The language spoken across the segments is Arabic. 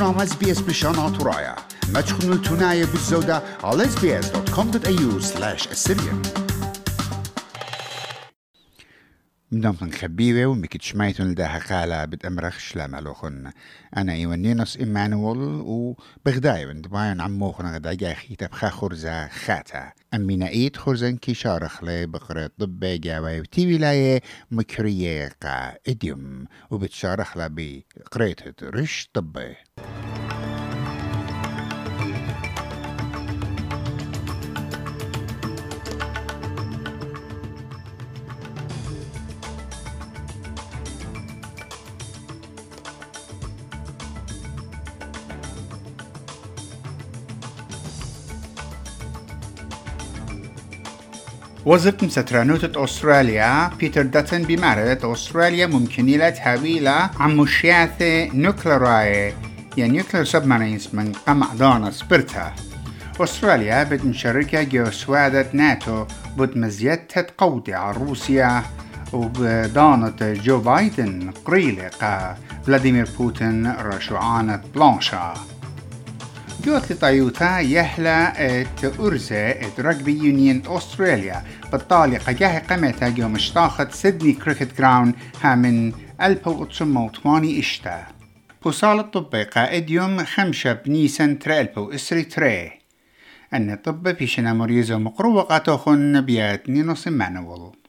برنامج اس بي اس بشان عطرايا ما تخنوا التناية بالزودة على sbs.com.au slash assyrian مدام خبيبة ومكت شميتون لداها قالة بتأمرخ شلام ألوخن أنا إيوانينوس إيمانويل وبغداي باين عموخن غدا جاخي تبخا خرزة خاتا أمينا إيد خرزن كي شارخ لي بقرة طب جاوي تي ولاية مكرية قا إديوم وبتشارخ لها بقريتة رش طبي وزبت مسترانوتة أستراليا. بيتر داتن بمارة أستراليا ممكن تهويلة عن مشياثة نوكلراي يعني نوكلر سبمارينز من قمع دانا سبرتا. أستراليا بد مشاركة جوسوادة ناتو بد مزيدة قودة على روسيا وبدانة جو بايدن قريلة فلاديمير بوتين رشوعانة بلانشا. جوت لطيوتا يهلا أرزة رجبي يونيون أستراليا بالطالي قجاه قمتا جو مشتاخة سيدني كريكت جراون ها من 1908 إشتا. بوصال الطبي قائد يوم خمسة بنيسان تريلبو اسري تري أن الطب بيشنا مريزو مقروة قاتوخن بيات نينوس مانوول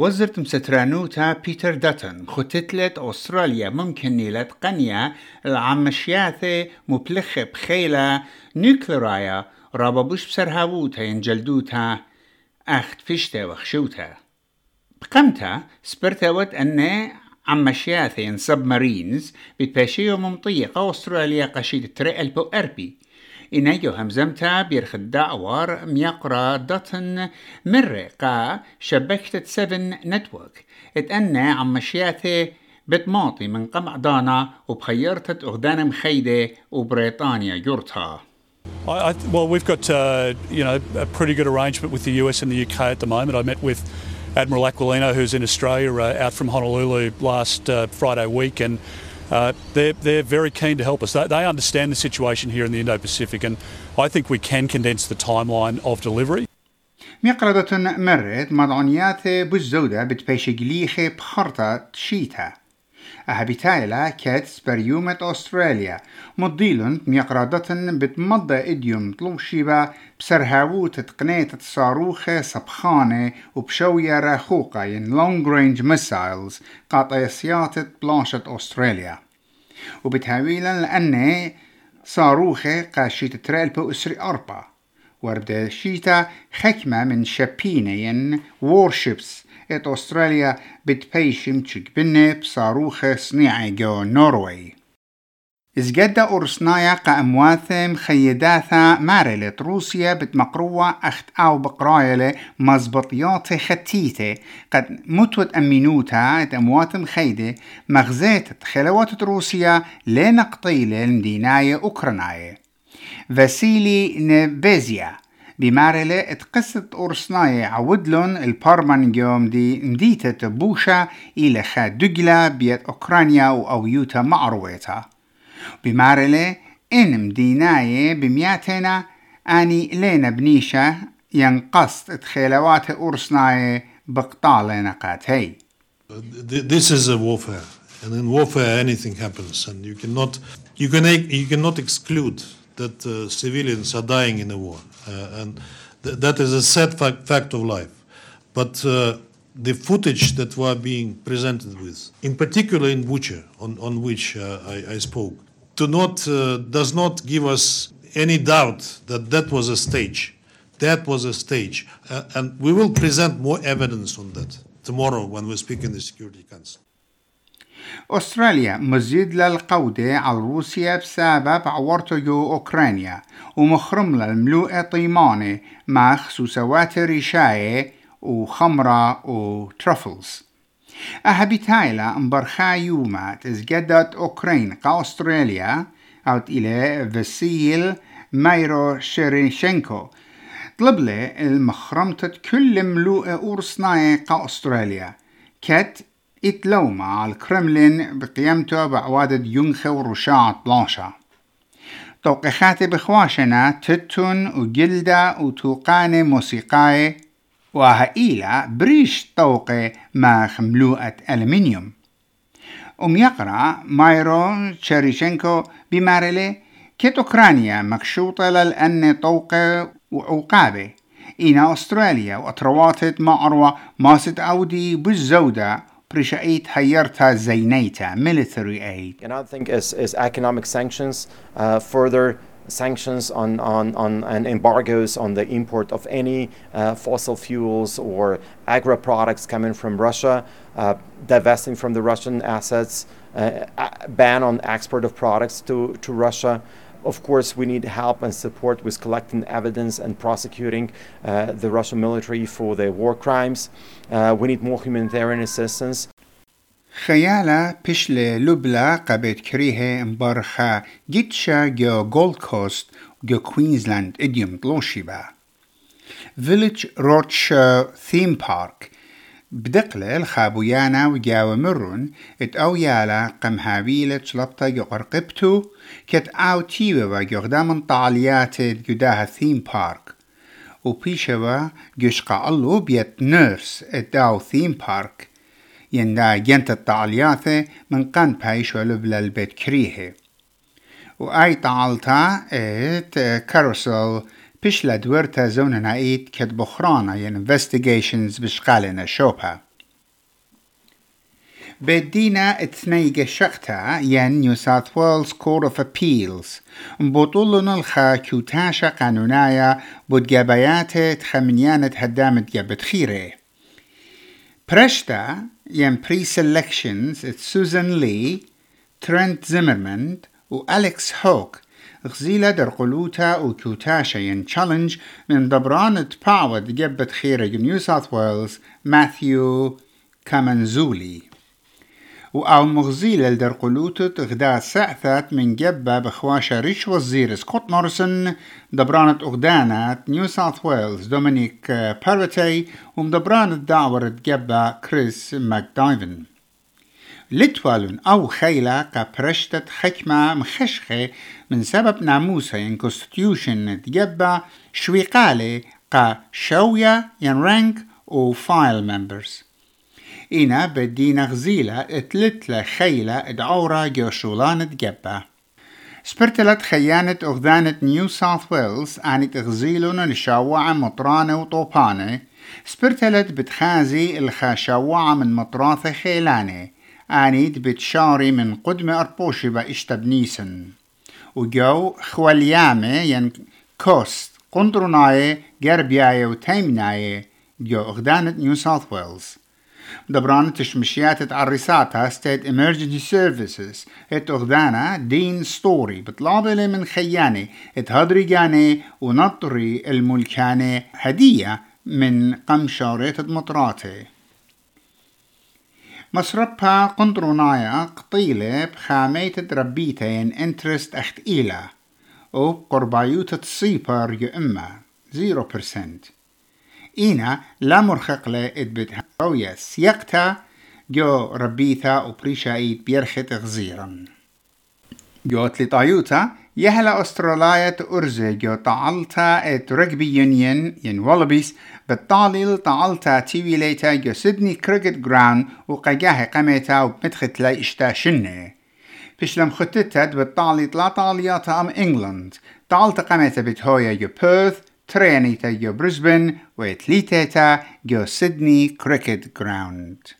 وزرت مسترانوتا بيتر داتن ختتلت أستراليا ممكن نيلت قنية العمشياثة مبلخة بخيلة نيوكلرايا رابا بوش بسرهاووتا ينجلدوتا أخت فشتا وخشوتا بقمتا سبرتاوت أن عمشياثة ين سبمارينز بتباشيو ممطيقة أستراليا قشيد تري ألبو أربي إنايو همزمتا بيرخ الدعوار ميقرا داتن مرقا شبكة سفن نتورك اتأنا عم مشياته بتماطي من قمع دانا وبخيرتت أغدان مخيدة وبريطانيا يورتها I, I, well, we've got uh, you know a pretty good arrangement with the US and the UK at the moment. I met with Admiral Aquilino, who's in Australia, uh, out from Honolulu last uh, Friday week, and uh, they're, they're very keen to help us. They, they understand the situation here in the Indo-Pacific and I think we can condense the timeline of delivery. مقردة مرت مضعنيات بالزودة بتبيشقليخي بخرطة شيتا أهبتايلا كاتس بريومة أستراليا مضيلن ميقرادة بتمضى إديوم طلوشيبا بسرهاوو تقنية صاروخ سبخانة وبشوية راخوقة ين لونج رينج ميسايلز قاطع سياتة بلانشة أستراليا وبتهاويلا لأن صاروخة قاشيت تريلبو أسري أربا ورد شيتا حكمة من شابينين وورشيبس ات أستراليا بتبيشم تشك بنه بصاروخ صنيعي جو نوروي إزجدا أرسنايا قامواثم خيداثا مارلت روسيا بتمقروة أخت أو بقرايلة مزبطيات ختيتة قد متوت أمينوتا أمواتم خيدة مغزيت خلوات روسيا لنقطيلة لمديناية أوكراناية فاسيلي نبيزيا بمارلة اتقصت أرسناي عودلون البارمان جوم دي مديتة بوشا إلى خا دجلة بيت أوكرانيا وأويوتا معرويتا. بمارلة إن مديناي بمياتنا أني لينا بنيشة ينقصت تخيلوات أرسناي بقطال نقاتي. This is a warfare, and in warfare anything happens, and you cannot you can you cannot exclude that uh, civilians are dying in a war. Uh, and th that is a sad fact, fact of life. But uh, the footage that we are being presented with, in particular in Bucha, on, on which uh, I, I, spoke, do not, does not give us any doubt that that was a stage. That was a stage. and we will present more evidence on that tomorrow when we speak in the Security Council. أستراليا مزيد للقودة على روسيا بسبب عورتو أوكرانيا ومخرم للملوء طيمانة مع خصوصوات ريشاية وخمرة وترفلز أهبي تايلا مبرخا يومات إزجدت أوكرين قا أستراليا أو إلى فسيل مايرو شيريشنكو طلب لي المخرمتة كل ملوء أورسناي قا أستراليا كت اتلوما على الكرملين بقيمته بعوادة يونخة ورشاعة بلاشا. توقيخاتي بخواشنا تتون وجلدة وتوقاني موسيقاي وهائلة بريش طوقي ما خملوءة ألمنيوم. أم يقرأ مايرو تشاريشنكو بمارلي كت أوكرانيا مكشوطة للأن طوقة وعقابة إنا أستراليا وأترواتت ما أروى ماست أودي بالزودة prishait hayarta military aid. And I think is, is economic sanctions, uh, further sanctions on, on, on and embargoes on the import of any uh, fossil fuels or agri products coming from Russia, uh, divesting from the Russian assets, uh, ban on export of products to, to Russia Of course, we need help and support with collecting evidence and prosecuting uh, the Russian military for their war crimes. Uh, we need more humanitarian assistance. خيالة بشلة لبلا قبت كريهة مبارخة جيتشا جو جولد كوست جو كوينزلاند اديوم طلوشيبا فيلج روتش ثيم بارك بدقلة الخابويانا وجاو مرون ات أو يالا قم هابيلة شلبتا جو قرقبتو كت أو تيوة جو قدام طاليات جداها ثيم بارك وبيشوا جشقا اللو بيت نيرس ات داو ثيم بارك يندا جنت الطالياثة من قن بايش ولبلا البيت كريهي وآي طالتا ات كاروسل بشلا دورتا زوننا ايت كد بخرانا ين investigations بشقالنا شوبها بدينا اتنيج شقتا ين نيو ساوث ويلز كور اوف ابيلز بطولن الخا كيوتاشا قانونايا بودجابيات تخمنيانة هدامت جابت خيره برشتا ين بري سيلكشنز سوزان لي ترنت زيمرمان وأليكس هوك غزيلة درقلوتا وكوتاشا ين تشالنج من دبران تباود جبت خيرة نيو ساوث ويلز ماثيو كامنزولي. وأو مغزيلة لدرقلوتة غدا سعثات من جبة بخواشة ريش وزير سكوت مورسون دبرانة أغدانات نيو ساوث ويلز دومينيك باربتي ومدبرانة دعورة جبة كريس ماكدايفن. لتوالون أو خيلة كبرشتة حكمة مخشخة من سبب ناموسها ين كونستيوشن تجبة شويقالة قا شوية ين رانك و فايل ممبرز إنا بدينا غزيلة اتلت خيلة ادعورة جوشولانة جبة سبرتلت خيانة أغذانة نيو ساوث ويلز آنت غزيلون لشاوعة مطرانة وطوبانة سبرتلت بتخازي الخاشاوعة من مطراثة خيلانة. آنيت بتشاري من قدم أربوشي بإشتبنيسن وجو خواليامة ين كوست قندرناية جربياية وتيمناية جو أغدانة نيو ساوث ويلز دبران تشمشيات عرساتها ستيت امرجنسي سيرفيسز ات اغدانا دين ستوري بطلابة من خيانة ات هدري جاني ونطري الملكانة هدية من قمشارة مطراتي مصربها قندرونايا قطيلة بخاميت ربيتين انترست أخت إيلا. و قربايوت تصيبر يا 0% إينا لا مرخق إدبت هوية سيقتا. جو ربيتا وبريشايت بيرخت غزيرا جو طايوتا يهلا أستراليا أرزي جو تعالتا ات رجبي يونيون ين والبيس بالطاليل تعالتا تيوي ليتا جو سيدني كريكت جراوند وقجاه قميتا وبمدخت لا اشتا شنه بشلم خطتت بالطالي طلا طالياتا ام انجلند تعالتا قميتا بتهويا جو بيرث ترينيتا جو بريسبن واتليتيتا جو سيدني كريكت جراوند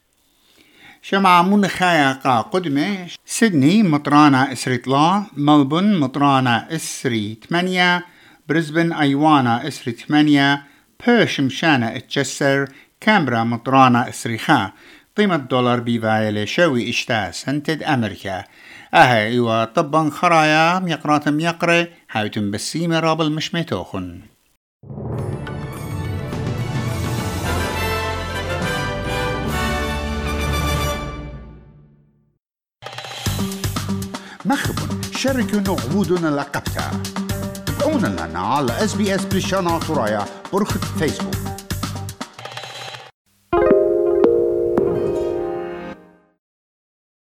شمع من خايقا قدمة سيدني مطرانا اسري لا ملبون مطرانا اسري ثمانية بريسبن أيوانا اسري ثمانية بيرش مشانا اتجسر كامبرا مطرانا اسري خا قيمة دولار بيفايلة شوي إشتا سنتد أمريكا. أها إيوا طبا خرايا ميقراتم يقري حاوتم بسيمة رابل مش ميتوخن مخبون شركة نعودنا لقبتا تابعونا لنا على اس بريشانا ترايا برخة فيسبوك